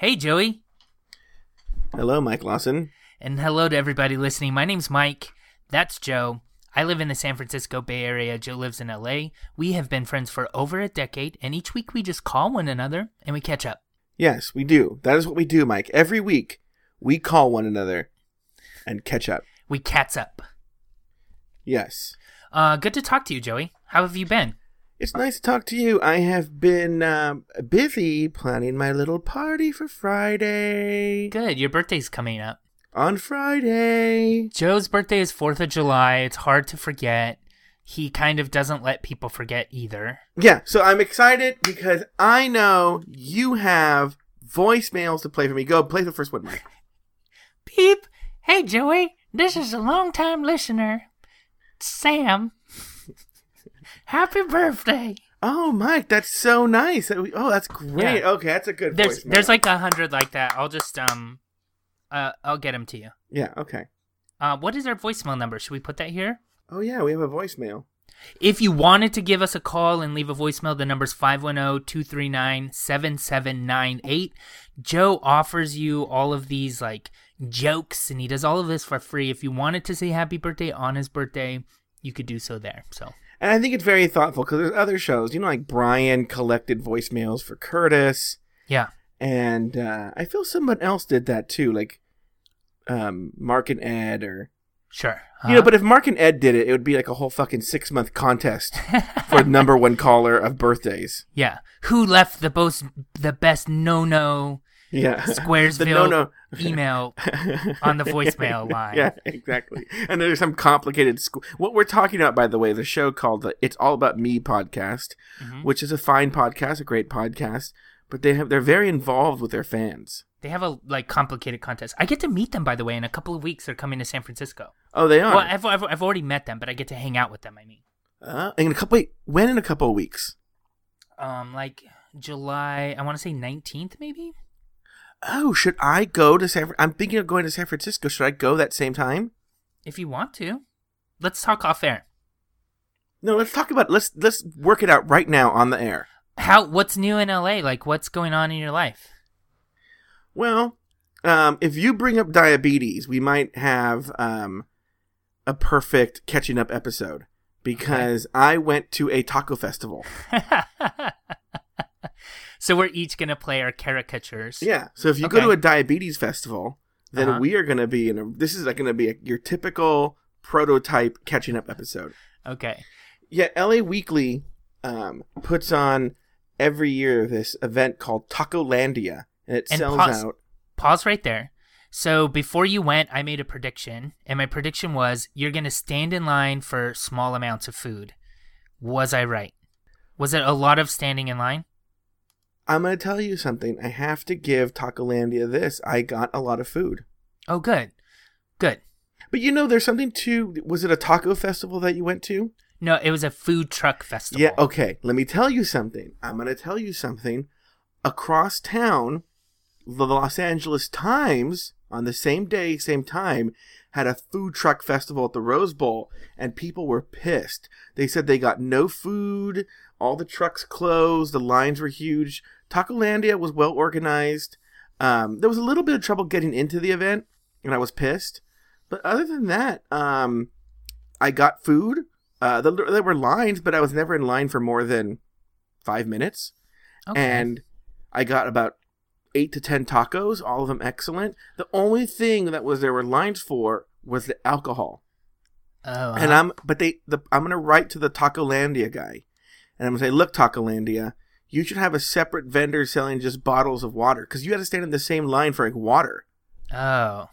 Hey, Joey. Hello, Mike Lawson. And hello to everybody listening. My name's Mike. That's Joe. I live in the San Francisco Bay Area. Joe lives in LA. We have been friends for over a decade, and each week we just call one another and we catch up. Yes, we do. That is what we do, Mike. Every week, we call one another and catch up. We catch up. Yes. Uh, good to talk to you, Joey. How have you been? It's nice to talk to you. I have been um, busy planning my little party for Friday. Good. Your birthday's coming up. On Friday. Joe's birthday is 4th of July. It's hard to forget. He kind of doesn't let people forget either. Yeah, so I'm excited because I know you have voicemails to play for me. Go play the first one, Mike. Beep. Hey, Joey. This is a long-time listener. Sam. Happy birthday. Oh, Mike, that's so nice. Oh, that's great. Yeah. Okay, that's a good There's there's like a hundred like that. I'll just um uh I'll get them to you. Yeah, okay. Uh what is our voicemail number? Should we put that here? Oh, yeah, we have a voicemail. If you wanted to give us a call and leave a voicemail, the number's 510-239-7798. Joe offers you all of these like jokes and he does all of this for free. If you wanted to say happy birthday on his birthday, you could do so there. So And I think it's very thoughtful because there's other shows, you know, like Brian collected voicemails for Curtis, yeah. and uh, I feel someone else did that too, like um, Mark and Ed, or Sure. you know. But if Mark and Ed did it, it would be like a whole fucking six month contest for number one caller of birthdays. yeah. Who left the most the best no no Yeah, Squaresville the no no email on the voicemail line. Yeah, exactly. And there's some complicated school. What we're talking about, by the way, the show called the "It's All About Me" podcast, Mhm. which is a fine podcast, a great podcast. But they have they're very involved with their fans. They have a like complicated contest. I get to meet them by the way in a couple of weeks. They're coming to San Francisco. Oh, they are. Well, I've, I've I've already met them, but I get to hang out with them. I mean, Uh, in a couple. Wait, when in a couple of weeks? um, like July. I want to say nineteenth, maybe. Oh, should I go to San? I'm thinking of going to San Francisco. Should I go that same time? If you want to, let's talk off air. No, let's talk about. Let's let's work it out right now on the air. How? What's new in LA? Like, what's going on in your life? Well, um, if you bring up diabetes, we might have um, a perfect catching up episode because I went to a taco festival. so we're each gonna play our caricatures. Yeah. So if you Okay. go to a diabetes festival, then Uh-huh. we are going to be in a. This is like going to be a, your typical prototype catching up episode. Okay. Yeah, LA Weekly um, puts on every year this event called Tacolandia, and it And sells pause. out. Pause right there. So before you went, I made a prediction, and my prediction was you're gonna stand in line for small amounts of food. Was I right? Was it a lot of standing in line? I'm going to tell you something. I have to give Tacolandia this. I got a lot of food. Oh, good, good. But you know, there's something to. Was it a taco festival that you went to? No, it was a food truck festival. Yeah, okay. Let me tell you something. I'm going to tell you something. Across town, the Los Angeles Times, on the same day, same time, had a food truck festival at the Rose Bowl, and people were pissed. They said they got no food, all the trucks closed, the lines were huge. Tacolandia was well organized. Um, there was a little bit of trouble getting into the event, and I was pissed. But other than that, um, I got food. Uh, there, there were lines, but I was never in line for more than five minutes. Okay. And I got about eight to ten tacos, all of them excellent. The only thing that was there were lines for was the alcohol. oh, And? I'm, but they, the, I'm gonna write to the Tacolandia guy, and I'm gonna say, look, Tacolandia, you should have a separate vendor selling just bottles of water because you had to stand in the same line for like water. oh,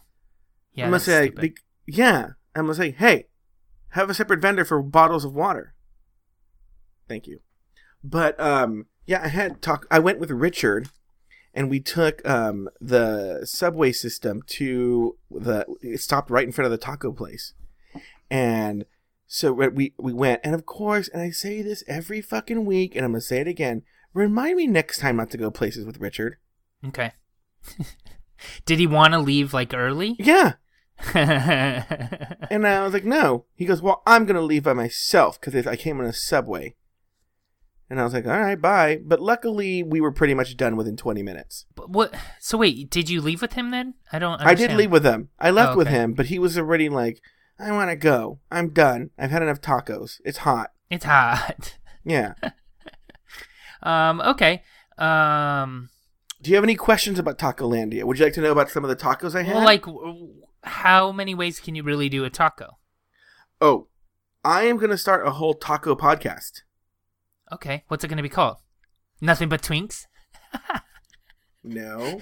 yeah. I'm gonna say, be- yeah, I'm gonna say, hey, have a separate vendor for bottles of water. Thank you. But um, yeah, I had talk. I went with Richard, and we took um the subway system to the. It stopped right in front of the taco place, and so we we went. And of course, and I say this every fucking week, and I'm gonna say it again. Remind me next time not to go places with Richard. okay. Did he want to leave like early? Yeah. And I was like, no. He goes, well, I'm going to leave by myself because I came on a subway. And I was like, all right, bye. But luckily, we were pretty much done within 20 minutes. But what? So wait, did you leave with him then? I don't. I did leave with him. I left Oh, with him, but he was already like, I want to go. I'm done. I've had enough tacos. It's hot. It's hot. Yeah. Um. Okay. Um. Do you have any questions about Tacolandia? Would you like to know about some of the tacos I had? Well, like, how many ways can you really do a taco? oh, I am going to start a whole taco podcast. Okay. What's it gonna be called? Nothing but twinks. No.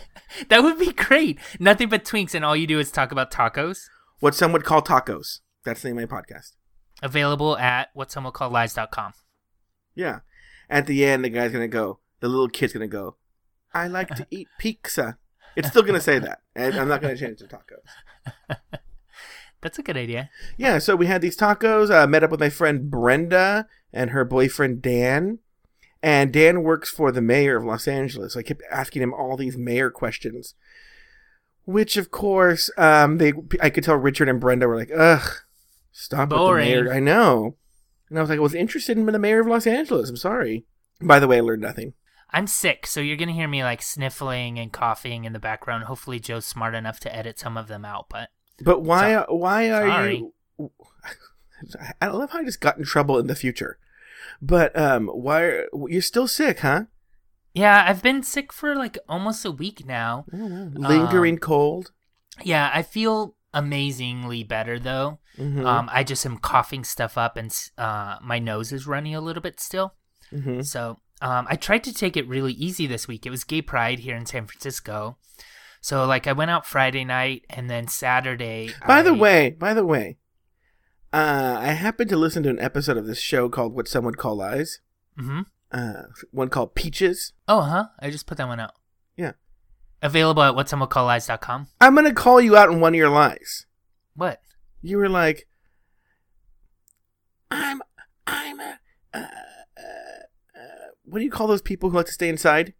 That would be great. Nothing but twinks, and all you do is talk about tacos. What some would call tacos. That's the name of my podcast. Available at what some will call lies.com. Yeah. At the end, the guy's going to go, the little kid's going to go, I like to eat pizza. It's still going to say that. And I'm not going to change to tacos. That's a good idea. Yeah, so we had these tacos. Uh, met up with my friend Brenda and her boyfriend Dan. And Dan works for the mayor of Los Angeles. I kept asking him all these mayor questions, which, of course, um, they I could tell Richard and Brenda were like, "Ugh, stop Boring. with the mayor." I know, and I was like, "I was interested in the mayor of Los Angeles." I'm sorry. By the way, I learned nothing. I'm sick, so you're gonna hear me like sniffling and coughing in the background. Hopefully, Joe's smart enough to edit some of them out. But But why? why are sorry. you? I love how I just got in trouble in the future. But um, why are, you're still sick, huh? yeah, I've been sick for like almost a week now. Lingering cold. Yeah, I feel amazingly better though. Mhm. Um, I just am coughing stuff up, and uh, my nose is running a little bit still. Mhm. So um, I tried to take it really easy this week. It was Gay Pride here in San Francisco. So like I went out Friday night and then Saturday. By the way, by the way, uh, I happened to listen to an episode of this show called "What Some Would Call Lies." Mhm. Uh, one called Peaches. Oh, huh. I just put that one out. Yeah. Available at whatsomewillcalllies.com. I'm gonna call you out on one of your lies. What? You were like, "I'm, I'm a, uh, uh, uh, what do you call those people who like to stay inside?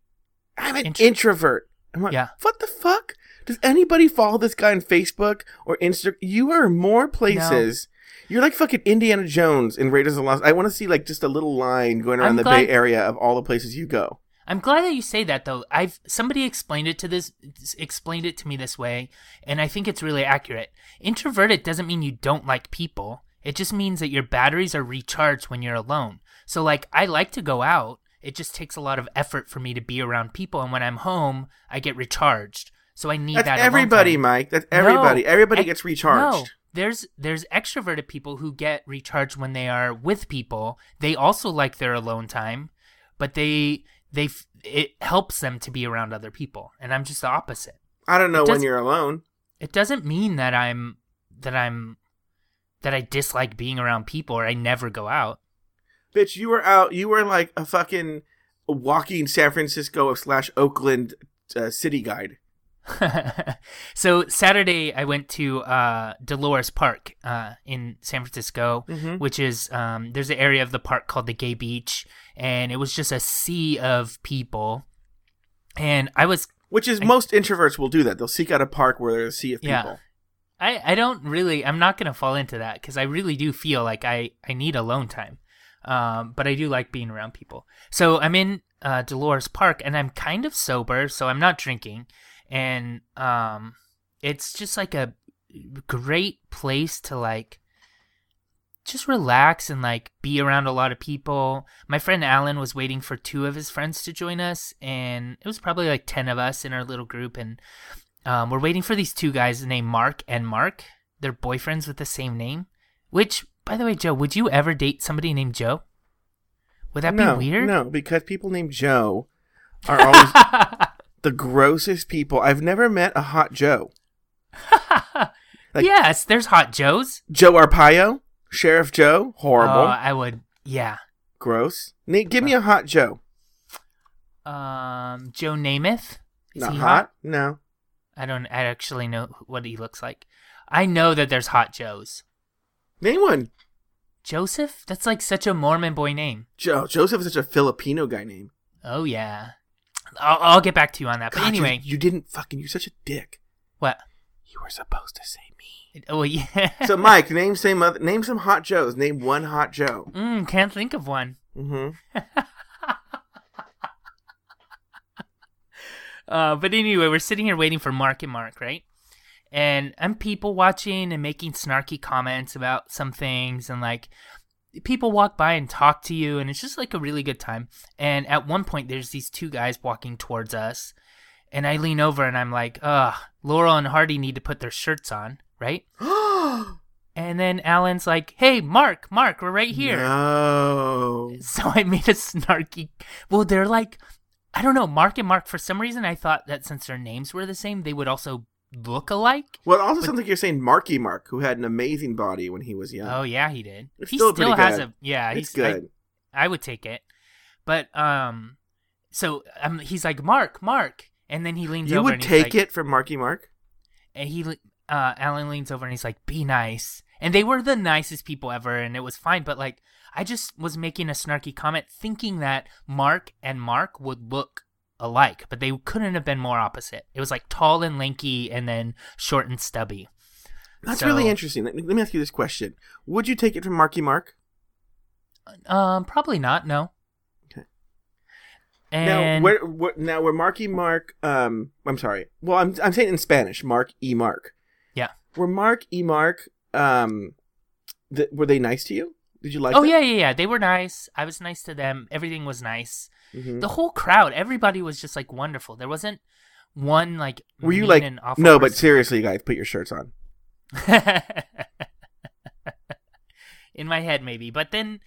I'm an Intro- introvert." I'm like, Yeah. What the fuck? Does anybody follow this guy on Facebook or Instagram? You are more places. You're like fucking Indiana Jones in Raiders of the Lost. I want to see like just a little line going around I'm the glad- Bay Area of all the places you go. I'm glad that you say that though. I've somebody explained it to this explained it to me this way, and I think it's really accurate. Introverted doesn't mean you don't like people. It just means that your batteries are recharged when you're alone. So like I like to go out. It just takes a lot of effort for me to be around people and when I'm home, I get recharged. So I need That's that alone everybody. Mike. That's everybody. No, everybody ex- gets recharged. No, there's there's extroverted people who get recharged when they are with people. They also like their alone time, but they they it helps them to be around other people. And I'm just the opposite. I don't know It when you're alone. It doesn't mean that I'm that I'm that I dislike being around people or I never go out. Bitch, you were out. You were like a fucking walking San Francisco slash Oakland uh, city guide. so Saturday I went to uh, Dolores Park uh, in San Francisco, Mhm. which is um, there's an area of the park called the Gay Beach, and it was just a sea of people. And I was Which is I- most introverts will do that. They'll seek out a park where there's a sea of people. Yeah. I, I don't really I'm not gonna fall into that because I really do feel like I, I need alone time. Um, but I do like being around people. So I'm in uh, Dolores Park and I'm kind of sober, so I'm not drinking, and um, it's just like a great place to like just relax and like be around a lot of people. My friend Alan was waiting for two of his friends to join us, and it was probably like ten of us in our little group, and um, we're waiting for these two guys named Mark and Mark. They're boyfriends with the same name. Which, by the way, Joe, would you ever date somebody named Joe? Would that no, be weird? No, because people named Joe are always the grossest people. I've never met a hot Joe. Like- yes, there's hot Joes. Joe Arpaio, Sheriff Joe, horrible, Oh, I would. Yeah. gross. Nate, give me a hot Joe. Um, Joe Namath. Is Not he hot? No. I don't. I actually know what he looks like. I know that there's hot Joes. Name one. Joseph? That's like such a Mormon boy name. Joe. Joseph is such a Filipino guy name. Oh yeah. I'll, I'll get back to you on that. But God, you- anyway, you, didn't fucking. You're such a dick. what? You were supposed to say me. Oh yeah. so Mike, name some other, name some hot Joes. Name one hot Joe. Mm, can't think of one. Mm-hmm. uh, but anyway, we're sitting here waiting for Mark and Mark, right? And I'm people watching and making snarky comments about some things, and like people walk by and talk to you, and it's just like a really good time. And at one point, there's these two guys walking towards us and I lean over and I'm like, "Ugh, Laurel and Hardy need to put their shirts on, right?" And then Alan's like, "Hey, Mark, Mark, we're right here." No. So I made a snarky. Well, they're like, I don't know, Mark and Mark. For some reason, I thought that since their names were the same, they would also look alike. Well, it also sounds like you're saying Marky Mark, who had an amazing body when he was young. Oh yeah, he did. It's he still still, has good. a yeah. it's he's I- good. I, would take it, but um, so um, he's like Mark, Mark, and then he leans over. you would take like, it from Marky Mark? and he uh Alan leans over and he's like, "Be nice." And they were the nicest people ever, and it was fine. But like, I just was making a snarky comment, thinking that Mark and Mark would look alike, but they couldn't have been more opposite. It was like tall and lanky, and then short and stubby. That's So- really interesting. Let me, let me ask you this question: Would you take it from Marky Mark? Um, probably not. No. And now, where, where, now, where Marky Mark, um, I'm sorry. Well, I'm I'm saying in Spanish, Mark E. Mark. Yeah. Were Mark E. Mark, um, th- were they nice to you? Did you like? oh them? yeah, yeah, yeah. They were nice. I was nice to them. Everything was nice. Mhm. The whole crowd, everybody was just like wonderful. There wasn't one like. Were you mean like no? But seriously, guys, put your shirts on. in my head maybe but then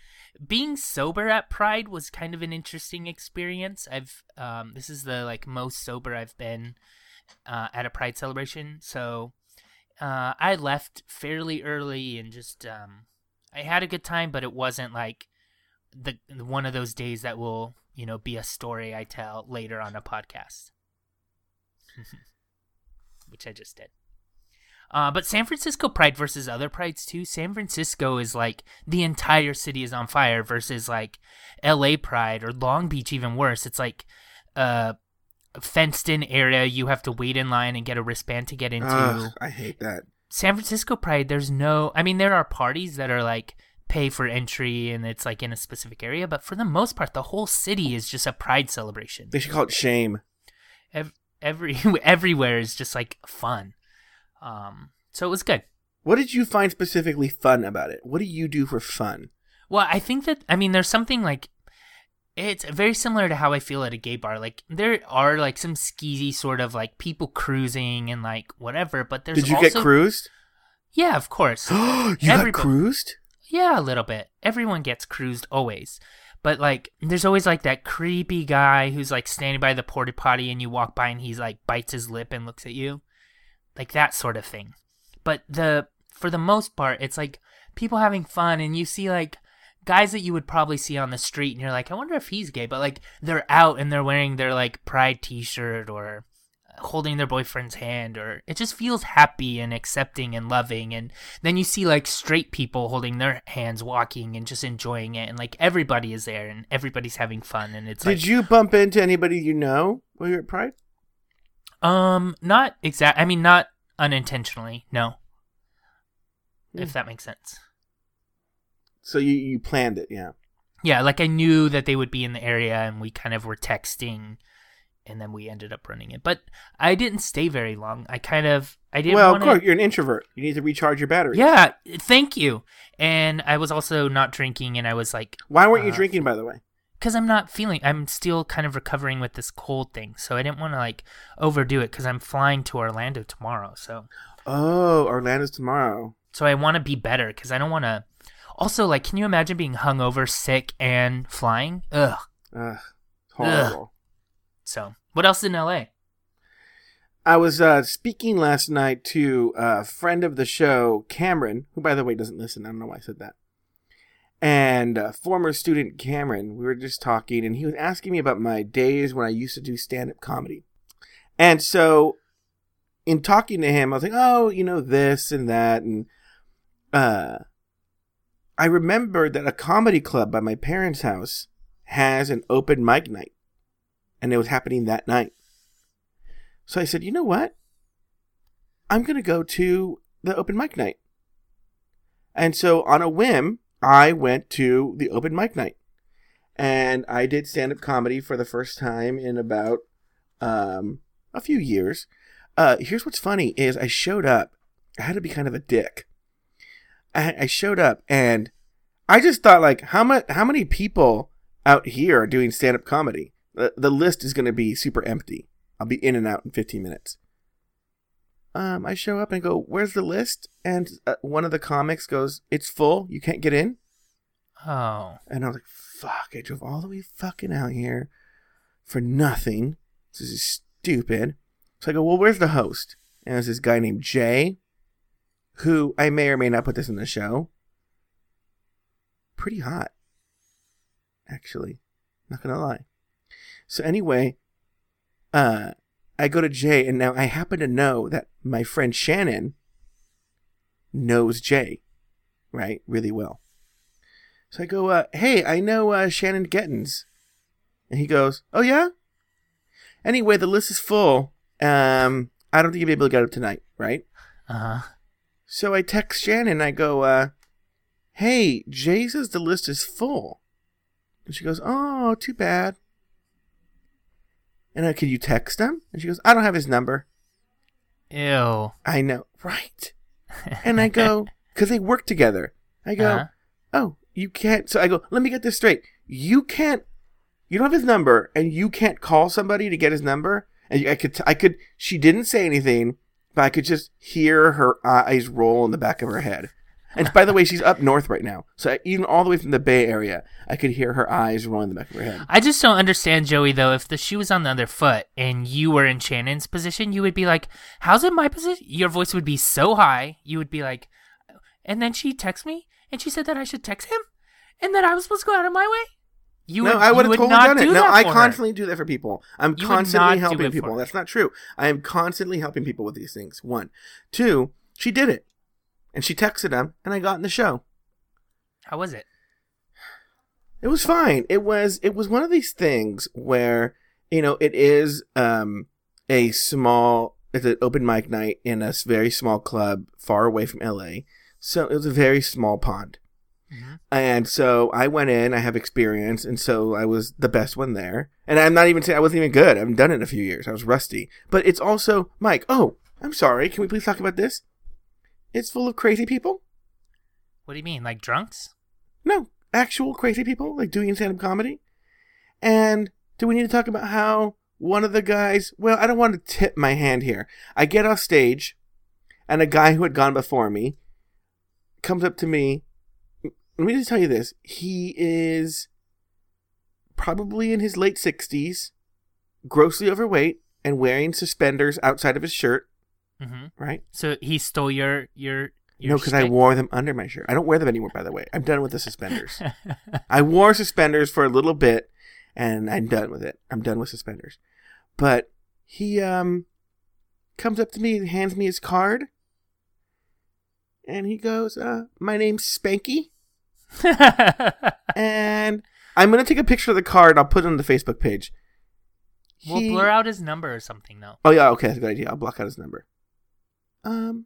being sober at pride was kind of an interesting experience. I've um this is the like most sober i've been uh, at a pride celebration. So uh i left fairly early and just um i had a good time but it wasn't like the one of those days that will you know be a story i tell later on a podcast. Which i just did uh, but San Francisco Pride versus other prides too. San Francisco is like the entire city is on fire versus like L.A. Pride or Long Beach, even worse. It's like a fenced-in area. You have to wait in line and get a wristband to get into. Ugh, I hate that. San Francisco Pride, there's no. I mean, there are parties that are like pay for entry and it's like in a specific area, but for the most part, the whole city is just a Pride celebration. They should call it shame. Ev- Every everywhere is just like fun. Um, so it was good. What did you find specifically fun about it? What do you do for fun? Well, I think that I mean there's something like it's very similar to how I feel at a gay bar. Like there are like some skeezy sort of like people cruising and like whatever, but there's Did you also get cruised? Yeah, of course. you Everybody- got cruised? yeah, a little bit. Everyone gets cruised always. But like there's always like that creepy guy who's like standing by the porta potty and you walk by and he's like bites his lip and looks at you. Like that sort of thing. But the for the most part it's like people having fun and you see like guys that you would probably see on the street and you're like I wonder if he's gay but like they're out and they're wearing their like pride t-shirt or uh, holding their boyfriend's hand or it just feels happy and accepting and loving and then you see like straight people holding their hands walking and just enjoying it and like everybody is there and everybody's having fun and it's Did like you bump into anybody you know while you're at Pride? Um not exact i mean not unintentionally no Hmm. if that makes sense So you, you planned it, yeah. yeah like i knew that they would be in the area and we kind of were texting and then we ended up running it but i didn't stay very long i kind of i didn't well, wanna... of course, you're an introvert. You need to recharge your battery. Yeah, thank you. And I was also not drinking, and I was like, Why weren't you Uh, drinking, by the way? Because I'm not feeling, I'm still kind of recovering with this cold thing, so I didn't want to like overdo it because I'm flying to Orlando tomorrow, so Oh, Orlando's tomorrow. so I want to be better because I don't want to. Also, like, can you imagine being hungover, sick, and flying? Ugh. Ugh, horrible. So, what else in LA? I was uh, speaking last night to a friend of the show, Cameron, who, by the way, doesn't listen. I don't know why I said that. And uh, former student Cameron, we were just talking, and he was asking me about my days when I used to do stand up comedy. And so, in talking to him, I was like, oh, you know, this and that. And uh, I remembered that a comedy club by my parents' house has an open mic night. And it was happening that night. So I said, you know what? I'm going to go to the open mic night. And so on a whim, I went to the open mic night. And I did stand up comedy for the first time in about um, a few years. Uh, here's what's funny is I showed up. I had to be kind of a dick. I, I showed up and I just thought like how much how many people out here are doing stand up comedy? The, the list is going to be super empty. I'll be in and out in 15 minutes. Um, I show up and go, "Where's the list?" And uh, one of the comics goes, "It's full. You can't get in." Oh. And I was like, "Fuck!" I drove all the way fucking out here for nothing. This is stupid. So I go, "Well, where's the host?" And there's this guy named Jay, who I may or may not put this in the show. Pretty hot, actually. Not gonna lie. So anyway, uh, I go to Jay, and now I happen to know that my friend Shannon knows Jay, right, really well. So I go, uh, hey, I know uh, Shannon Gettins. And he goes, oh, yeah? Anyway, the list is full. Um, I don't think you'll be able to get it tonight, right? Uh huh. So I text Shannon. I go, uh, hey, Jay says the list is full. And she goes, oh, too bad. And I, can you text him? And she goes, I don't have his number. Ew. I know, right? And I go, because they work together. I go, Uh-huh. oh, you can't. So I go, let me get this straight. You can't. You don't have his number, and you can't call somebody to get his number. And I could, I could. She didn't say anything, but I could just hear her eyes roll in the back of her head. And by the way, she's up north right now, so even all the way from the Bay Area, I could hear her eyes roll in the back of her head. I just don't understand, Joey, though. If the shoe was on the other foot and you were in Shannon's position, you would be like, How's it my position? Your voice would be so high. You would be like, And then she texted me and she said that I should text him and that I was supposed to go out of my way. You no, would, I would have totally not done it. do No, I for her. constantly do that for people. I'm You constantly helping people. That's not true. I am constantly helping people with these things. One, two. She did it, and she texted him, and I got in the show. How was it? It was fine. It was it was one of these things where you know it is um a small it's an open mic night in a very small club far away from LA. So it was a very small pond. Mhm. And so I went in, I have experience, and so I was the best one there. And I'm not even saying I wasn't even good. I haven't done it in a few years. I was rusty. But it's also Mike, oh, I'm sorry, can we please talk about this? It's full of crazy people? What do you mean? Like drunks? No, actual crazy people like doing stand up comedy. And do we need to talk about how one of the guys, well, I don't want to tip my hand here. I get off stage, and a guy who had gone before me comes up to me. Let me just tell you this. He is probably in his late 60s, grossly overweight, and wearing suspenders outside of his shirt, hmm right? So he stole your your. your no, because I wore them under my shirt. I don't wear them anymore, by the way. I'm done with the suspenders. I wore suspenders for a little bit and I'm done with it. I'm done with suspenders. But he um comes up to me and hands me his card. And he goes, uh, my name's Spanky. And I'm gonna take a picture of the card, I'll put it on the Facebook page. we'll He- blur out his number or something, though. Oh yeah, okay, that's a good idea. I'll block out his number. Um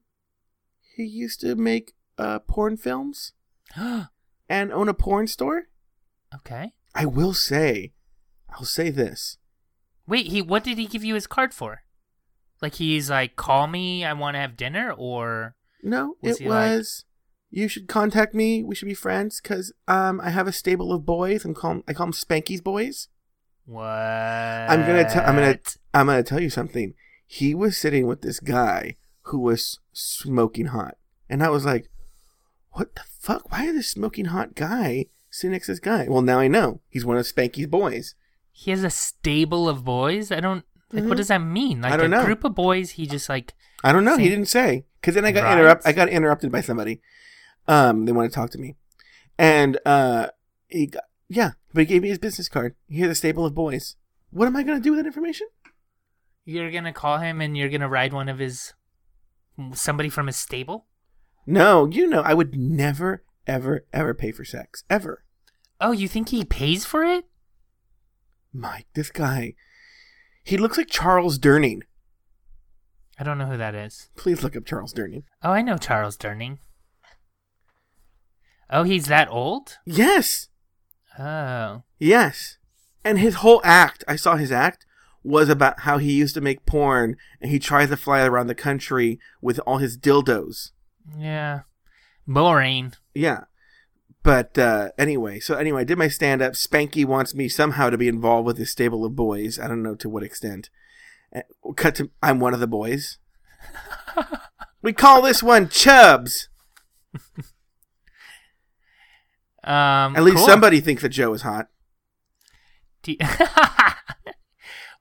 he used to make uh porn films and own a porn store. okay. I will say, I'll say this. Wait, he what did he give you his card for? Like he's like, call me, I want to have dinner, or No, Was it he like- was. You should contact me. We should be friends because um I have a stable of boys. I'm call I call them Spanky's boys. what? I'm gonna tell. I'm gonna. I'm gonna tell you something. He was sitting with this guy who was smoking hot, and I was like, "What the fuck? Why is this smoking hot guy sitting next to this guy?" Well, now I know he's one of Spanky's boys. He has a stable of boys. I don't like. Mhm. What does that mean? Like I don't a know. group of boys. He just like. I don't know. He didn't say because then I got Right. interrupt. I got interrupted by somebody. Um, they want to talk to me, and uh, he got, yeah, but he gave me his business card. He has a stable of boys. What am I gonna do with that information? You're gonna call him and you're gonna ride one of his somebody from his stable. No, you know I would never, ever, ever pay for sex ever. Oh, you think he pays for it? Mike, this guy, he looks like Charles Durning. I don't know who that is. Please look up Charles Durning. Oh, I know Charles Durning. Oh, he's that old? Yes, Oh. yes, and his whole act. I saw his act was about how he used to make porn and he tries to fly around the country with all his dildos. Yeah. Boring. Yeah. But uh, anyway, so anyway, I did my stand up. Spanky wants me somehow to be involved with his stable of boys. I don't know to what extent. Uh, Cut to I'm one of the boys. we call this one Chubs. Um, At least cool. somebody thinks that Joe is hot. You-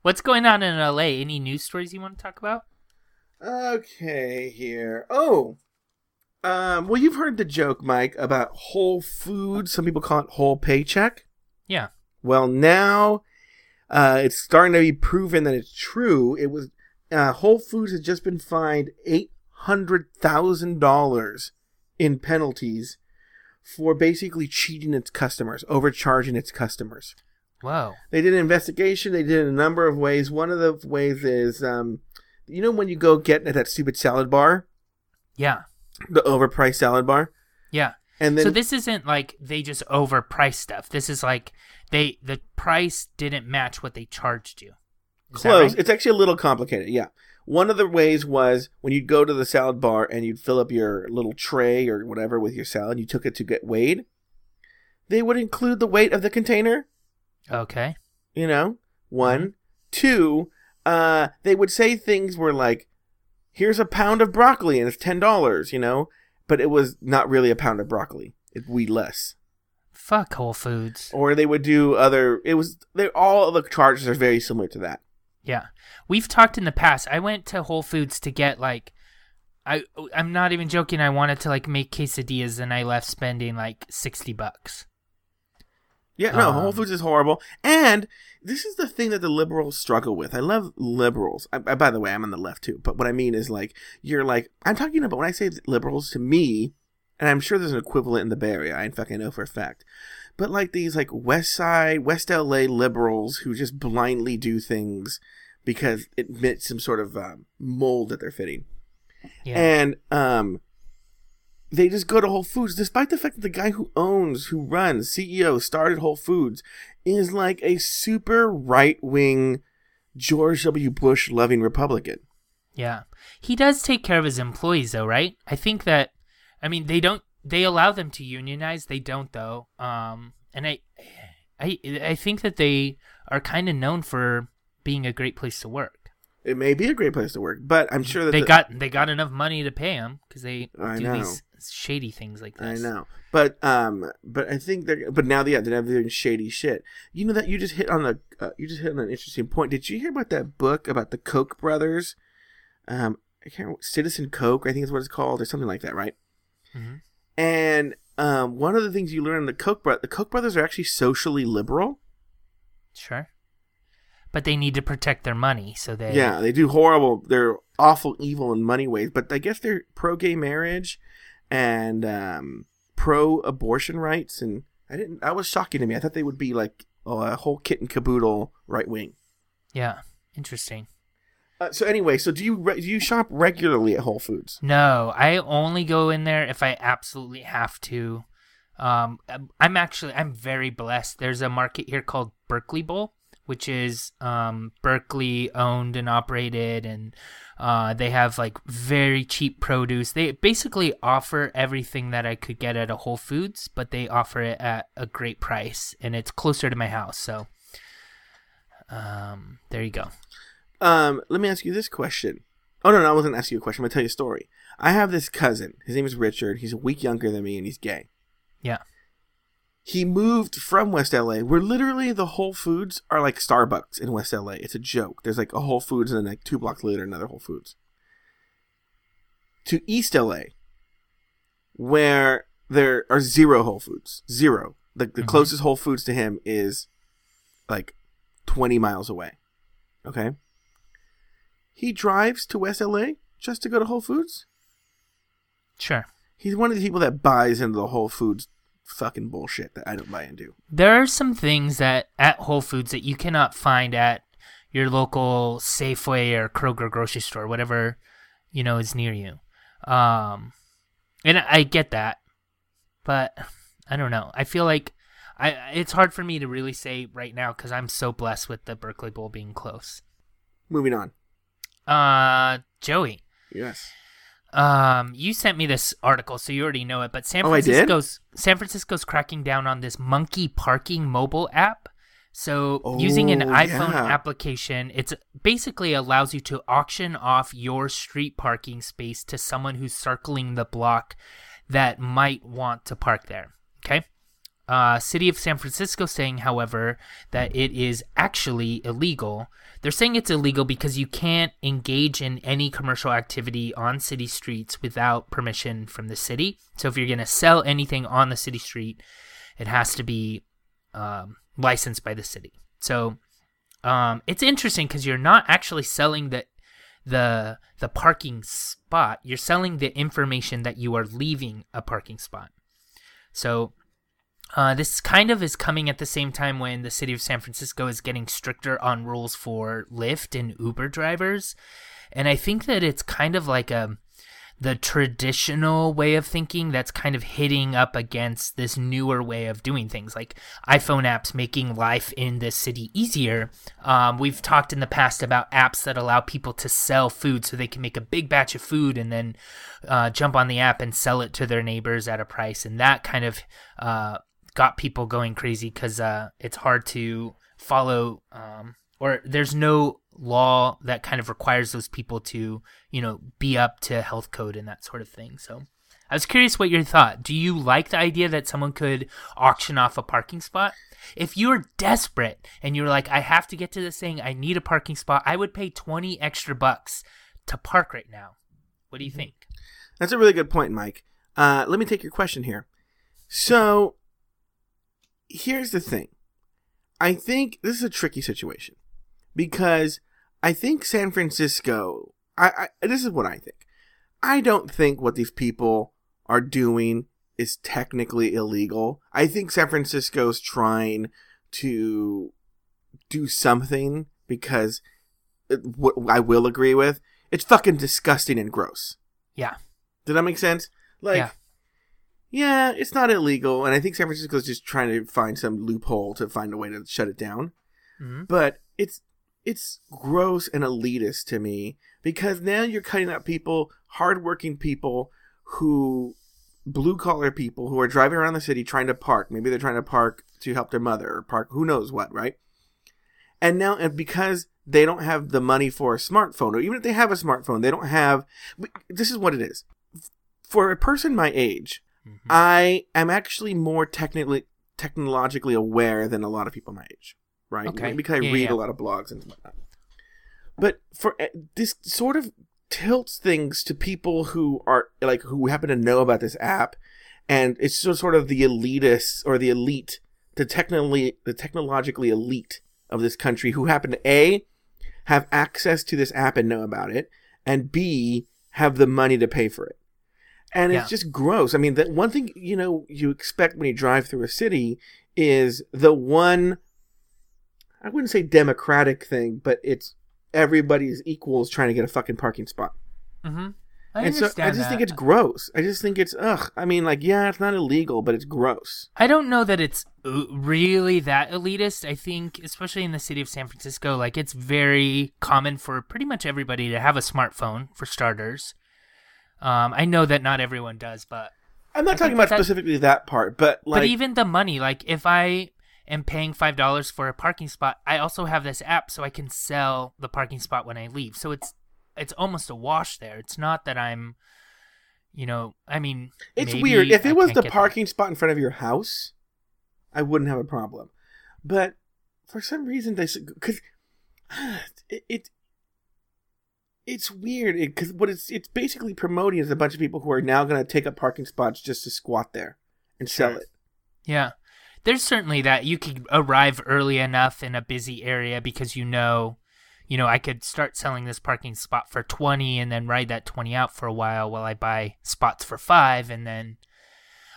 What's going on in LA? Any news stories you want to talk about? Okay, here. Oh, um, well, you've heard the joke, Mike, about Whole Foods. Some people call it whole paycheck. Yeah. Well, now uh, it's starting to be proven that it's true. It was uh, Whole Foods has just been fined eight hundred thousand dollars in penalties for basically cheating its customers, overcharging its customers. Whoa. They did an investigation. They did it in a number of ways. One of the ways is, um, you know, when you go get at that stupid salad bar, Yeah. the overpriced salad bar, Yeah. and then so this isn't like they just overpriced stuff. This is like they the price didn't match what they charged you. Is close. right? It's actually a little complicated. Yeah. One of the ways was when you'd go to the salad bar and you'd fill up your little tray or whatever with your salad, you took it to get weighed. They would include the weight of the container. Okay. You know, one, two. Uh, they would say things were like, "Here's a pound of broccoli and it's ten dollars." You know, but it was not really a pound of broccoli. It weighed less. Fuck Whole Foods. Or they would do other. It was they all the charges are very similar to that. Yeah. We've talked in the past. I went to Whole Foods to get like I I'm not even joking. I wanted to like make quesadillas and I left spending like 60 bucks. Yeah, no, Um, Whole Foods is horrible. And this is the thing that the liberals struggle with. I love liberals. I, I- by the way, I'm on the left too. But what I mean is like you're like I'm talking about when I say liberals to me, and I'm sure there's an equivalent in the Bay Area. In fact, I know for a fact. But like these like West Side, West LA liberals who just blindly do things because it fits some sort of um, mold that they're fitting. Yeah. And um, they just go to Whole Foods, despite the fact that the guy who owns, who runs, CEO, started Whole Foods, is like a super right wing George W. Bush loving Republican. Yeah. He does take care of his employees though, right? I think that I mean they don't they allow them to unionize, they don't though. Um and I I I think that they are kind of known for being a great place to work. It may be a great place to work, but I'm sure that They the- got they got enough money to pay him cuz they I do know. these shady things like this. I know, but um, but I think they're but now yeah they're doing shady shit. You know that you just hit on a uh, you just hit on an interesting point. Did you hear about that book about the Koch brothers? Um, I can't remember, Citizen Coke, I think is what it's called, or something like that, right? Mhm. And um, one of the things you learn in the Koch bro- the Koch brothers are actually socially liberal. Sure. But they need to protect their money, so they Yeah, they do horrible. They're awful, evil in money ways, but I guess they're pro gay marriage and um, pro abortion rights. And I didn't. That was shocking to me. I thought they would be like oh, a whole kit and caboodle right wing. Yeah. Interesting. Uh, so anyway, so do you re- do you shop regularly at Whole Foods? No, I only go in there if I absolutely have to. Um, I'm actually I'm very blessed. There's a market here called Berkeley Bowl, which is um, Berkeley owned and operated, and uh, they have like very cheap produce. They basically offer everything that I could get at a Whole Foods, but they offer it at a great price, and it's closer to my house. So, um, there you go. Um, let me ask you this question. Oh no, no, I wasn't asking you a question. I'm gonna tell you a story. I have this cousin. His name is Richard. He's a week younger than me, and he's gay. Yeah. He moved from West LA, where literally the Whole Foods are like Starbucks in West LA. It's a joke. There's like a Whole Foods, and then like two blocks later, another Whole Foods. To East LA, where there are zero Whole Foods. Zero. The, the Mhm. closest Whole Foods to him is like 20 miles away. Okay? He drives to West LA just to go to Whole Foods? Sure. He's one of the people that buys into the Whole Foods fucking bullshit that I don't buy into. There are some things that at Whole Foods that you cannot find at your local Safeway or Kroger grocery store, whatever you know is near you. Um, and I get that, but I don't know. I feel like I it's hard for me to really say right now because I'm so blessed with the Berkeley Bowl being close. Moving on. Uh, Joey. Yes. Um, you sent me this article, so you already know it. But San Oh, Francisco's San Francisco's cracking down on this monkey parking mobile app. So using an Oh, iPhone yeah. application, it's basically allows you to auction off your street parking space to someone who's circling the block that might want to park there. Okay. Uh, City of San Francisco saying, however, that it is actually illegal. They're saying it's illegal because you can't engage in any commercial activity on city streets without permission from the city. So if you're going to sell anything on the city street, it has to be um, licensed by the city. So um, it's interesting because you're not actually selling the the the parking spot. You're selling the information that you are leaving a parking spot. So uh, this kind of is coming at the same time when the city of San Francisco is getting stricter on rules for Lyft and Uber drivers, and I think that it's kind of like a the traditional way of thinking that's kind of hitting up against this newer way of doing things like iphone apps making life in this city easier. Um, we've talked in the past about apps that allow people to sell food so they can make a big batch of food and then uh, jump on the app and sell it to their neighbors at a price. And that kind of uh, got people going crazy because uh, it's hard to follow um, or there's no law that kind of requires those people to you know be up to health code and that sort of thing. So i was curious what your thought. Do you like the idea that someone could auction off a parking spot? If you're desperate and you're like i have to get to this thing. I need a parking spot i would pay 20 extra bucks to park right now. What do you think? That's a really good point, Mike. Uh, let me take your question here. So, here's the thing. I think this is a tricky situation because I think San Francisco. I, I this is what I think. I don't think what these people are doing is technically illegal. I think San Francisco's trying to do something because it, what I will agree with, it's fucking disgusting and gross. yeah Did that make sense? Like, Yeah. Yeah. it's not illegal, and I think San Francisco is just trying to find some loophole to find a way to shut it down. hmm But it's it's gross and elitist to me because now you're cutting out people, hardworking people who blue collar people who are driving around the city trying to park. Maybe they're trying to park to help their mother or park who knows what, right? And now and because they don't have the money for a smartphone, or even if they have a smartphone, they don't have this is what it is. For a person my age, Mhm. I am actually more technically technologically aware than a lot of people my age, right? Okay. Because I Yeah, read yeah. a lot of blogs and whatnot. But for uh, this sort of tilts things to people who are like who happen to know about this app, and it's so sort of the elitists or the elite, the technically the technologically elite of this country who happen to a have access to this app and know about it, and b have the money to pay for it. And Yeah. it's just gross. I mean, the one thing you know you expect when you drive through a city is the one I wouldn't say democratic thing, but it's everybody's equals trying to get a fucking parking spot. hmm I and so I just that. think it's gross. I just think it's ugh. I mean, like, yeah, it's not illegal, but it's gross. I don't know that it's uh, really that elitist. I think, especially in the city of San Francisco, like it's very common for pretty much everybody to have a smartphone, for starters. Um, I know that not everyone does, but I'm not I talking about that- specifically that part, but like, but even the money, like if I am paying five dollars for a parking spot, I also have this app so I can sell the parking spot when I leave. So it's it's almost a wash there. It's not that I'm, you know, I mean, it's weird. If I it was the get that. parking spot in front of your house, I wouldn't have a problem. But for some reason, they because it, it it's weird because what it's it's basically promoting is a bunch of people who are now going to take up parking spots just to squat there and sell Sure. it. Yeah. There's certainly that you could arrive early enough in a busy area because you know, you know, I could start selling this parking spot for 20 and then ride that 20 out for a while while I buy spots for 5 and then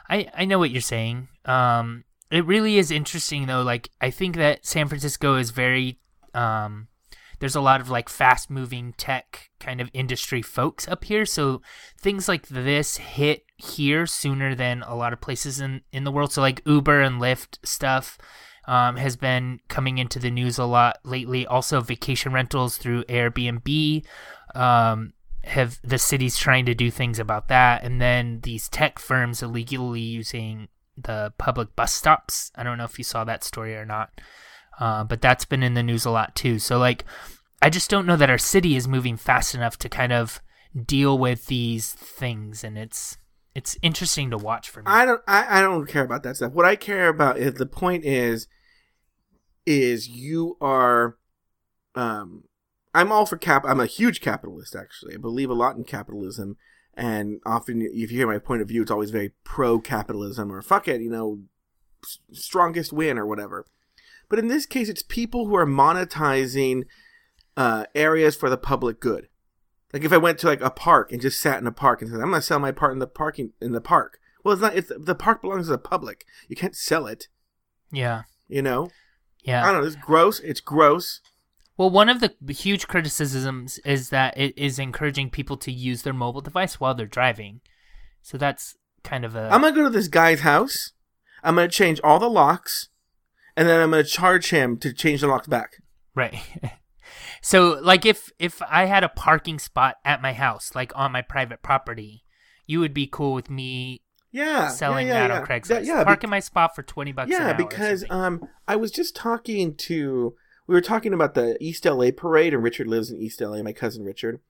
I I know what you're saying. Um it really is interesting though like I think that San Francisco is very um there's a lot of like fast moving tech kind of industry folks up here so things like this hit here sooner than a lot of places in in the world so like uber and lyft stuff um, has been coming into the news a lot lately. Also, vacation rentals through Airbnb. Um, have the city's trying to do things about that, and then these tech firms illegally using the public bus stops. I don't know if you saw that story or not, uh, but that's been in the news a lot too. So like, I just don't know that our city is moving fast enough to kind of deal with these things, and it's it's interesting to watch for me. I don't I, I don't care about that stuff. What I care about is the point is is you are um I'm all for cap I'm a huge capitalist actually. I believe a lot in capitalism and often if you hear my point of view it's always very pro capitalism or fuck it, you know, strongest win or whatever. But in this case it's people who are monetizing uh, areas for the public good. Like if I went to like a park and just sat in a park and said, "I'm gonna sell my part in the parking in the park." Well, it's not. It's the park belongs to the public. You can't sell it. yeah, You know. yeah. I don't know. It's gross. It's gross. Well, one of the huge criticisms is that it is encouraging people to use their mobile device while they're driving. So that's kind of a I'm gonna go to this guy's house. I'm gonna change all the locks, and then I'm gonna charge him to change the locks back. right. so, like, if if I had a parking spot at my house, like on my private property, you would be cool with me Yeah, selling yeah, yeah, that yeah. on Craigslist. That- yeah, parking my spot for twenty bucks. an Yeah, because um, I was just talking to. We were talking about the East LA parade, and Richard lives in East LA. My cousin Richard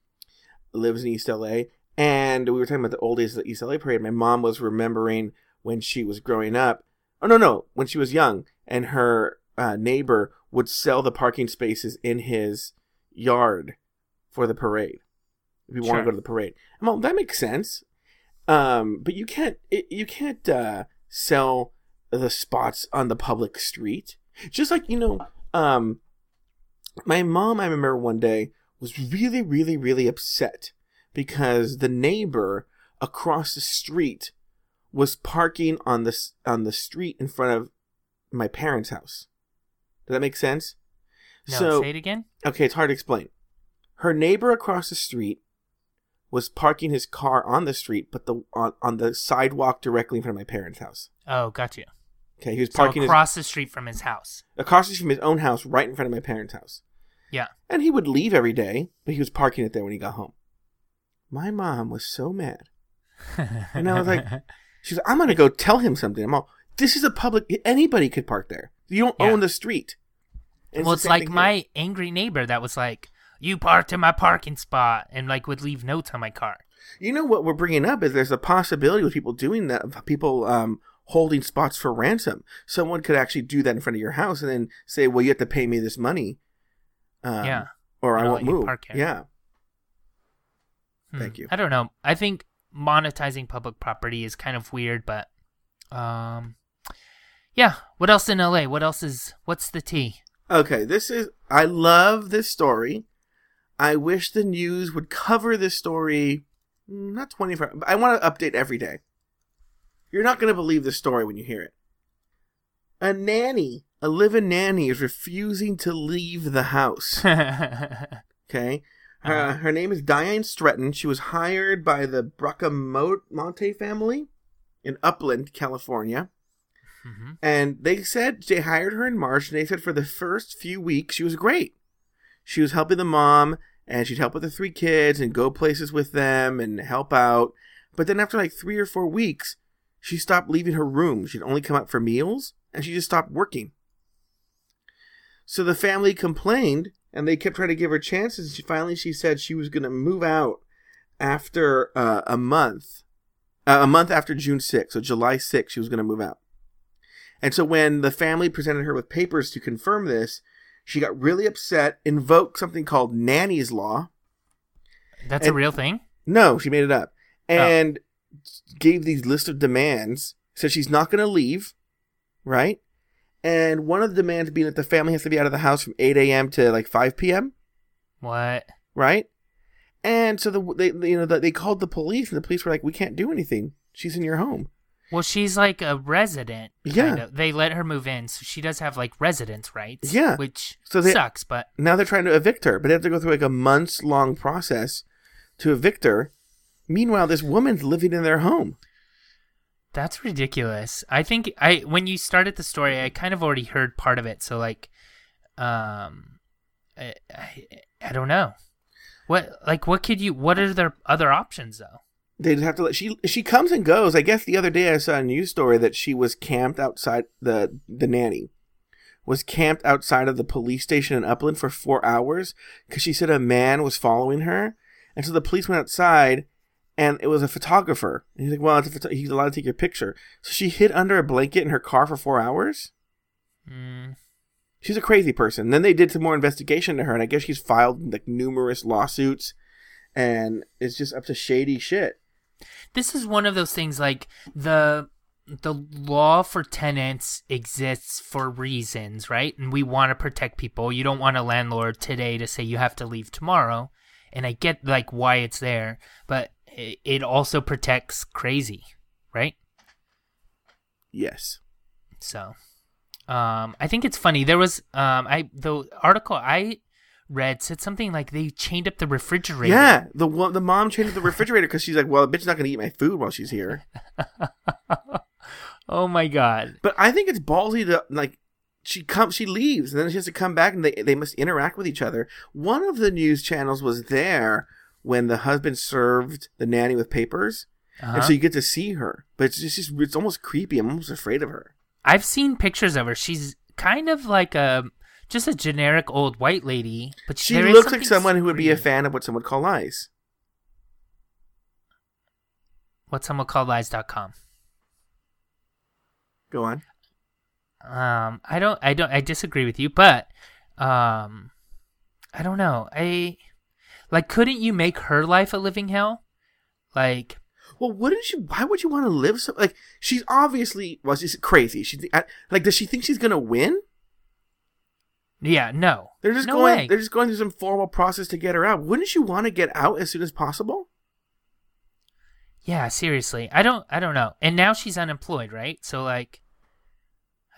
lives in East LA, and we were talking about the old days of the East LA parade. My mom was remembering when she was growing up. Oh no, no, when she was young, and her uh, neighbor would sell the parking spaces in his yard for the parade. If you want to go to the parade, well, that makes sense. Um, but you can't it, you can't uh, sell the spots on the public street. Just like you know, um, my mom, I remember one day was really, really, really upset because the neighbor across the street was parking on the on the street in front of my parents' house. Does that make sense? no, so say it again. okay, it's hard to explain. Her neighbor across the street was parking his car on the street, but the on, on the sidewalk directly in front of my parents' house. Oh, got you. Okay, he was So parking his across the street from his house. across the street from his own house, right in front of my parents' house. Yeah. And he would leave every day, but he was parking it there when he got home. My mom was so mad. And I was like, She's like, I'm gonna go tell him something. I'm all, this is a public. Anybody could park there. You don't Yeah. own the street. And well, the it's like thing here. my angry neighbor that was like, "You parked in my parking spot," and like would leave notes on my car. You know what we're bringing up is there's a possibility with people doing that, of people um, holding spots for ransom. Someone could actually do that in front of your house and then say, "Well, you have to pay me this money." Um, Yeah. Or I won't move. Yeah. Hmm. Thank you. I don't know. I think monetizing public property is kind of weird, but um, yeah. What else in LA? What else is? What's the tea? Okay, this is. I love this story. I wish the news would cover this story. mm, Not 24. but I want to update every day. You're not going to believe this story when you hear it. A nanny, a living nanny, is refusing to leave the house. Okay. Her, Uh-huh. her name is Diane Stretton. She was hired by the Bracamonte family in Upland, California. hmm And they said they hired her in March, and they said for the first few weeks she was great. She was helping the mom, and she'd help with the three kids and go places with them and help out. But then after like three or four weeks, she stopped leaving her room. She'd only come out for meals, and she just stopped working. So the family complained, and they kept trying to give her chances. She finally she said she was going to move out after uh, a month, uh, a month after June 6th, so July 6th, she was going to move out. And so when the family presented her with papers to confirm this, she got really upset, invoked something called nanny's law. That's a real thing. No, she made it up. And gave these list of demands. Said she's not going to leave, right? And one of the demands being that the family has to be out of the house from 8 a.m. to like 5 p.m., What? right? And so the they you know they called the police, and the police were like, "We can't do anything. She's in your home." Well, she's like a resident. Yeah. kind of. They let her move in, so she does have like residence rights. Yeah. Which So they- sucks, but Now they're trying to evict her, but they have to go through like a months long process to evict her. Meanwhile, this woman's living in their home. That's ridiculous. I think I when you started the story, I kind of already heard part of it. So like, um, I, I, I don't know. What like what could you? What are their other options though? They'd have to let she she comes and goes. I guess the other day I saw a news story that she was camped outside the the nanny was camped outside of the police station in Upland for four hours because she said a man was following her, and so the police went outside, and it was a photographer. And he's like, "Well, it's a photo- he's allowed to take your picture." So she hid under a blanket in her car for four hours. Mm, She's a crazy person. Then they did some more investigation to her, and I guess she's filed like numerous lawsuits, and it's just up to shady shit. this is one of those things like the the law for tenants exists for reasons, right? And we want to protect people. You don't want a landlord today to say you have to leave tomorrow. And I get like why it's there, but it, also protects crazy, right? Yes. So, um, I think it's funny. There was um, I the article I read said something like they chained up the refrigerator. Yeah, the the mom changed the refrigerator because she's like, "Well, the bitch's not gonna eat my food while she's here." Oh my god. But I think it's ballsy to like she comes she leaves and then she has to come back and they they must interact with each other. One of the news channels was there when the husband served the nanny with papers. Uh-huh. And so you get to see her. But it's just, it's almost creepy. I'm almost afraid of her. I've seen pictures of her. She's kind of like a just a generic old white lady, but She looks like someone who would be a fan of what some would call lies. What someone called lies.com. Go on. Um, I don't, I don't, I disagree with you, but um, I don't know. I like, couldn't you make her life a living hell? Like, Well, wouldn't you? Why would you want to live so? Like, she's obviously well, she's crazy. She like, does she think she's gonna win? yeah, no, They're just no going. way. They're just going through some formal process to get her out. Wouldn't you want to get out as soon as possible? Yeah, seriously. I don't I don't know. And now she's unemployed, right? So like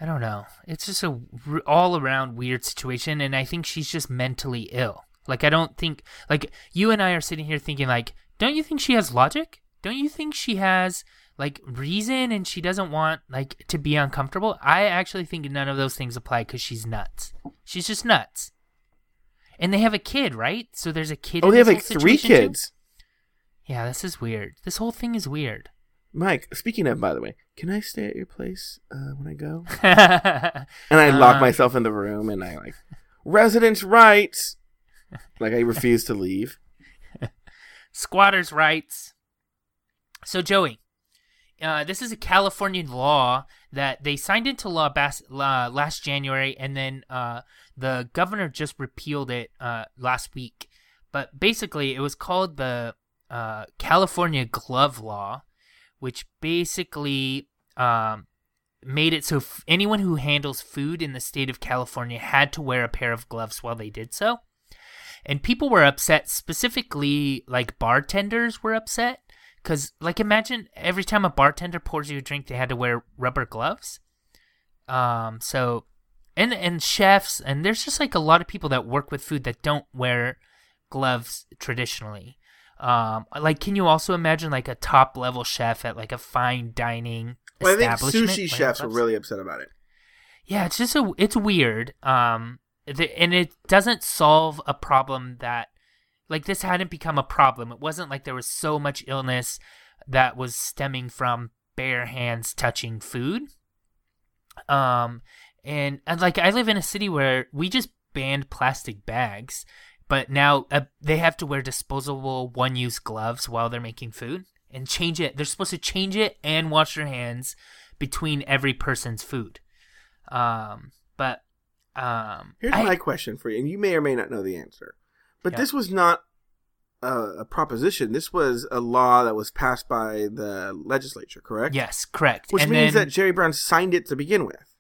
I don't know. It's just a all around weird situation and I think she's just mentally ill. Like I don't think like you and I are sitting here thinking like don't you think she has logic? Don't you think she has like reason and she doesn't want like to be uncomfortable? I actually think none of those things apply cuz she's nuts. She's just nuts. And they have a kid, right? So there's a kid Oh, they have like three situation, too? kids. Yeah, this is weird. This whole thing is weird. Mike, speaking of, by the way, can I stay at your place uh, when I go? And I lock Uh, myself in the room and I like residence rights. Like I refuse to leave. Squatters' rights. So, Joey, uh, this is a California law that they signed into law bas- uh, last January, and then uh, the governor just repealed it uh, last week. But basically, it was called the uh, California Glove Law, which basically um, made it so f- anyone who handles food in the state of California had to wear a pair of gloves while they did so. And people were upset, specifically like bartenders were upset. Because, like, imagine every time a bartender pours you a drink, they had to wear rubber gloves. Um, so, and and chefs, and there's just like a lot of people that work with food that don't wear gloves traditionally. Um, like, can you also imagine like a top level chef at like a fine dining Well, I think sushi chefs were really upset about it. Yeah, it's just a it's weird. Um, and it doesn't solve a problem that like this hadn't become a problem. It wasn't like there was so much illness that was stemming from bare hands touching food. Um, and, and like I live in a city where we just banned plastic bags, but now uh, they have to wear disposable one-use gloves while they're making food and change it. They're supposed to change it and wash their hands between every person's food. Um, but um, Here's I- my question for you, and you may or may not know the answer. But Yeah. this was not a, a proposition. This was a law that was passed by the legislature, correct? yes, correct. Which and means then, that Jerry Brown signed it to begin with.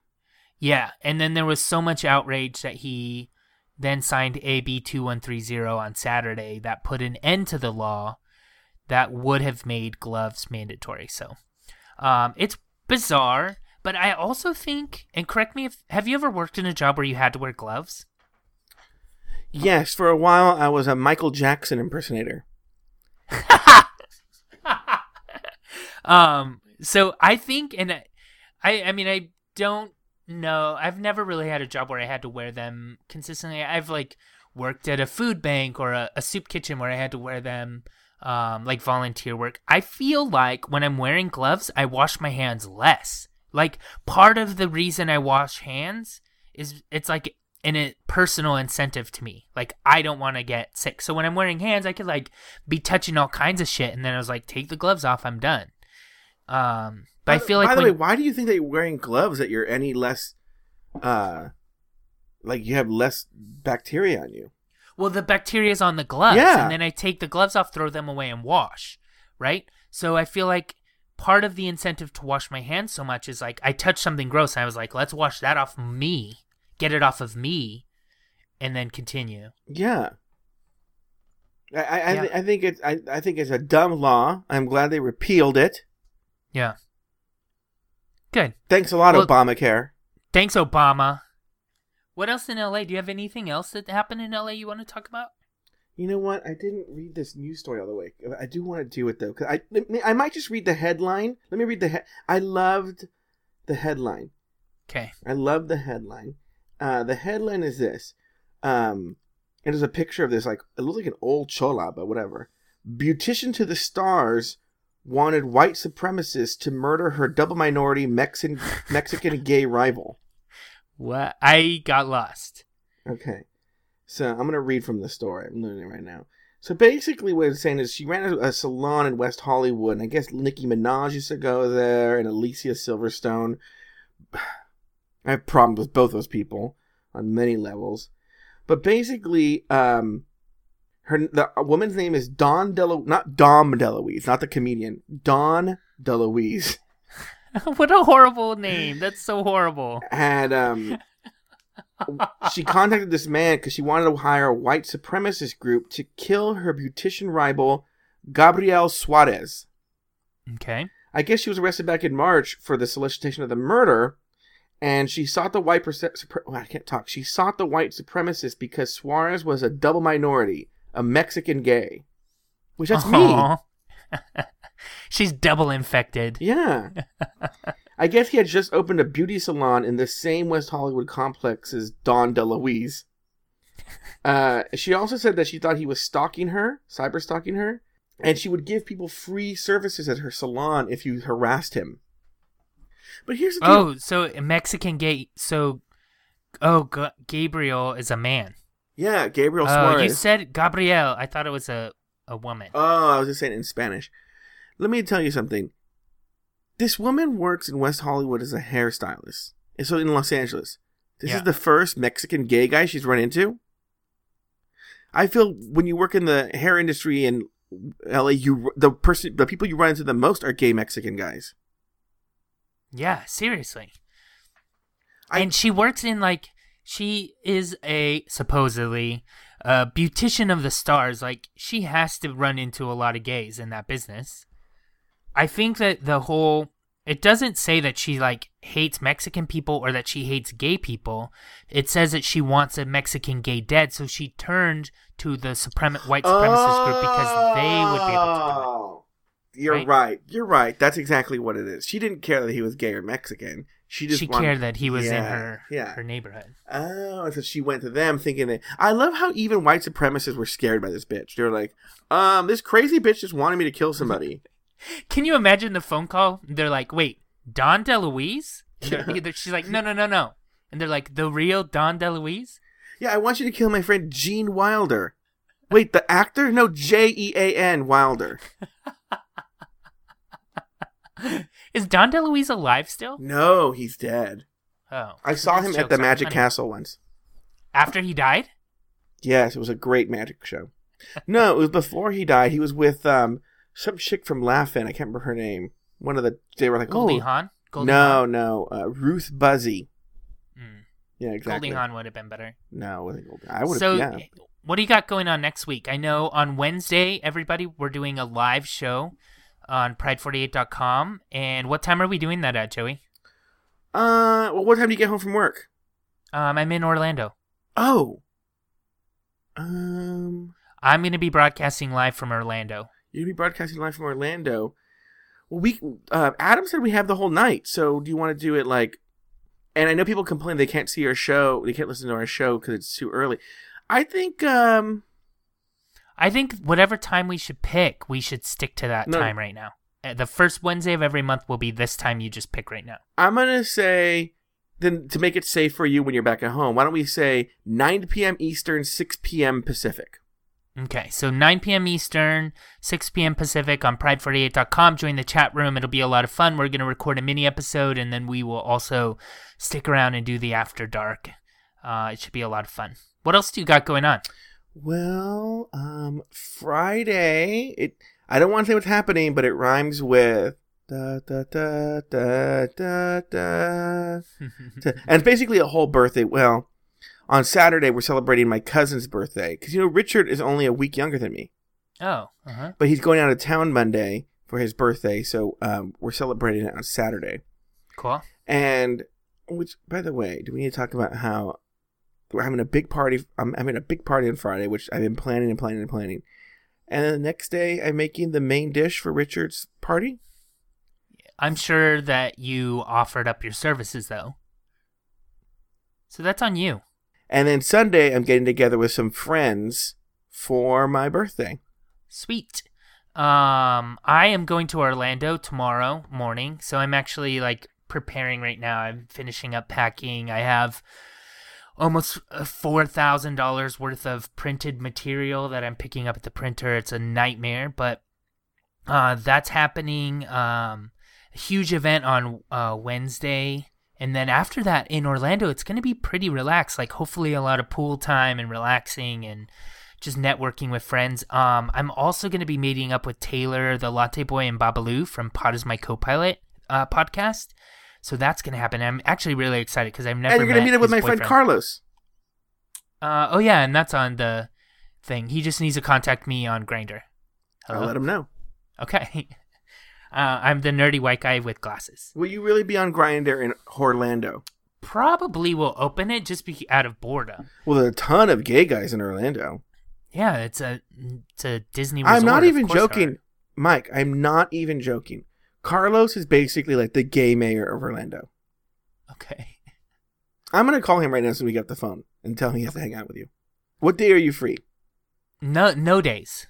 Yeah, and then there was so much outrage that he then signed AB 2130 on Saturday that put an end to the law that would have made gloves mandatory. So um, it's bizarre, but I also think, and correct me if, have you ever worked in a job where you had to wear gloves? Yes, for a while I was a Michael Jackson impersonator. um, so I think, and I, I, I mean, I don't know. I've never really had a job where I had to wear them consistently. I've like worked at a food bank or a, a soup kitchen where I had to wear them, um, like volunteer work. I feel like when I'm wearing gloves, I wash my hands less. Like part of the reason I wash hands is it's like an a personal incentive to me. Like I don't want to get sick. So when I'm wearing hands, I could like be touching all kinds of shit, and then I was like, take the gloves off, I'm done. Um, but by I feel like By the when- way, why do you think that you're wearing gloves that you're any less, uh, like you have less bacteria on you? Well, the bacteria's on the gloves, Yeah. and then I take the gloves off, throw them away, and wash. Right. So I feel like part of the incentive to wash my hands so much is like I touched something gross, and I was like, let's wash that off me, get it off of me, and then continue. Yeah. I I, I, Yeah. I think it's I, I think it's a dumb law. I'm glad they repealed it. Yeah. Good. Thanks a lot, Well- Obamacare. Thanks, Obama. What else in LA? Do you have anything else that happened in LA you want to talk about? You know what? I didn't read this news story all the way. I do want to do it though, because I I might just read the headline. Let me read the he- I loved the headline. Okay. I love the headline. Uh, the headline is this. Um, it is a picture of this like it looks like an old chola, but whatever. Beautician to the stars wanted white supremacists to murder her double minority Mexican Mexican gay rival. What? I got lost. Okay. So I'm gonna read from the story. I'm learning it right now. So basically, what it's saying is she ran a, a salon in West Hollywood, and I guess Nicki Minaj used to go there, and Alicia Silverstone. I have problems with both those people on many levels, but basically, um, her the woman's name is Don Delo, not Dom DeLuise, not the comedian, Don DeLuise. what a horrible name. That's so horrible. had um she contacted this man because she wanted to hire a white supremacist group to kill her beautician rival gabriel suarez Okay. i guess she was arrested back in march for the solicitation of the murder and she sought the white perce- supre- oh, i can't talk she sought the white supremacist because suarez was a double minority a mexican gay which that's me She's double infected. Yeah. I guess he had just opened a beauty salon in the same West Hollywood complex as Dawn DeLuise. Uh, she also said that she thought he was stalking her, cyber stalking her, and she would give people free services at her salon if you harassed him. But here's the. Oh, so a Mexican gay. So, oh, Ga- Gabriel is a man. yeah, Gabriel Oh, Suarez. you said Gabriel. I thought it was a, a woman. Oh, I was just saying in Spanish. Let me tell you something. This woman works in West Hollywood as a hairstylist. And so in Los Angeles. This Yeah. is the first Mexican gay guy she's run into. I feel when you work in the hair industry in LA, you the person the people you run into the most are gay Mexican guys. Yeah, seriously. I- and she works in like she is a supposedly a beautician of the stars. Like she has to run into a lot of gays in that business. I think that the whole it doesn't say that she like hates Mexican people or that she hates gay people. It says that she wants a Mexican gay dead, so she turned to the white supremacist group because they would be able to do it. Oh, You're Right? right? You're right. That's exactly what it is. She didn't care that he was gay or Mexican. She just She wanted- cared that he was in her yeah. her neighborhood. Oh, so she went to them thinking that. I love how even white supremacists were scared by this bitch. They were like, um, this crazy bitch just wanted me to kill somebody. Can you imagine the phone call? They're like, "Wait, Don DeLuise?" They're- Yeah. they're- She's like, "No, no, no, no." And they're like, "The real Dom DeLuise?" yeah, I want you to kill my friend Gene Wilder. Wait, the actor? No, J E A N Wilder. Is Dom DeLuise alive still? No, he's dead. Oh, I saw him at the Magic funny. Castle once. After he died? Yes, it was a great magic show. No, it was before he died. He was with um some chick from Laugh-In. I can't remember her name. One of the they were like, Goldie oh, Hawn? Goldie no, Hawn? no, uh, Ruth Buzzi. Mm, Yeah, exactly. Goldie Hawn would have been better. No, it wasn't Goldie. I would So. Yeah. what do you got going on next week? I know on Wednesday, everybody, we're doing a live show on pride48.com. And what time are we doing that at, Joey? Uh, well, what time do you get home from work? Um, I'm in Orlando. Oh. Um, I'm going to be broadcasting live from Orlando. You're gonna be broadcasting live from Orlando. Well, we uh, Adam said we have the whole night. So do you want to do it like? And I know people complain they can't see our show, they can't listen to our show because it's too early. I think um I think whatever time we should pick, we should stick to that No. time right now. Uh, The first Wednesday of every month will be this time you just pick right now. I'm gonna say then to make it safe for you when you're back at home. Why don't we say 9 p.m. Eastern, 6 p.m. Pacific? Okay, so 9 p.m. Eastern, 6 p.m. Pacific on Pride48.com. Join the chat room. It'll be a lot of fun. We're going to record a mini episode, and then we will also stick around and do the After Dark. Uh, it should be a lot of fun. What else do you got going on? Well, um, Friday. It. I don't want to say what's happening, but it rhymes with da da da da da da. and it's basically a whole birthday. Well, on Saturday we're celebrating my cousin's birthday because you know Richard is only a week younger than me, oh, uh-huh. but he's going out of town Monday for his birthday, so um, we're celebrating it on Saturday. cool. And which, by the way, do we need to talk about how we're having a big party? I'm having a big party on Friday, which I've been planning and planning and planning. And then the next day, I'm making the main dish for Richard's party. I'm sure that you offered up your services, though. So that's on you. And then Sunday, I'm getting together with some friends for my birthday. Sweet. Um, I am going to Orlando tomorrow morning, so I'm actually like preparing right now. I'm finishing up packing. I have almost uh, four thousand dollars worth of printed material that I'm picking up at the printer. It's a nightmare, but uh, that's happening. Um, a huge event on uh, Wednesday. And then after that in Orlando, it's going to be pretty relaxed. Like hopefully a lot of pool time and relaxing and just networking with friends. Um, I'm also going to be meeting up with Taylor, the Latte Boy, and Babalu from Pod is My Co-Pilot uh, podcast. So that's going to happen. I'm actually really excited because I've never. and you're going to meet up with my friend. Carlos. Uh, oh yeah, and that's on the thing. He just needs to contact me on Grindr. I'll let him know. Okay. Uh, I'm the nerdy white guy with glasses. Will you really be on Grindr in Orlando? Probably will open it just be out of boredom. Well, there's a ton of gay guys in Orlando. Yeah, it's a it's a Disney. Resort, I'm not even joking, Mike. I'm not even joking. Carlos is basically like the gay mayor of Orlando. Okay. I'm gonna call him right now so we get off the phone and tell him he has to hang out with you. What day are you free? No no days.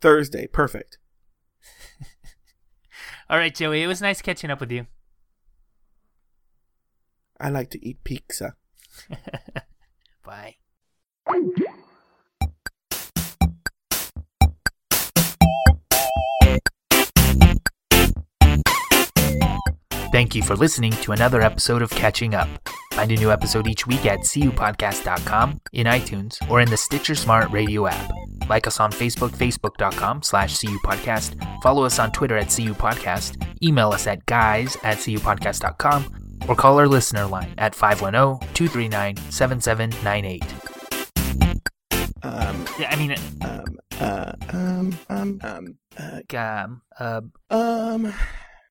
Thursday. Perfect. All right, Joey. It was nice catching up with you. I like to eat pizza. Bye. Thank you for listening to another episode of Catching Up. Find a new episode each week at cupodcast.com, in iTunes, or in the Stitcher Smart Radio app. Like us on Facebook, facebook.com slash cupodcast. Follow us on Twitter at cupodcast. Email us at guys at cupodcast.com, or call our listener line at 510-239-7798. Um, Yeah, I mean, um, uh, um, um, um, uh, um, uh, um,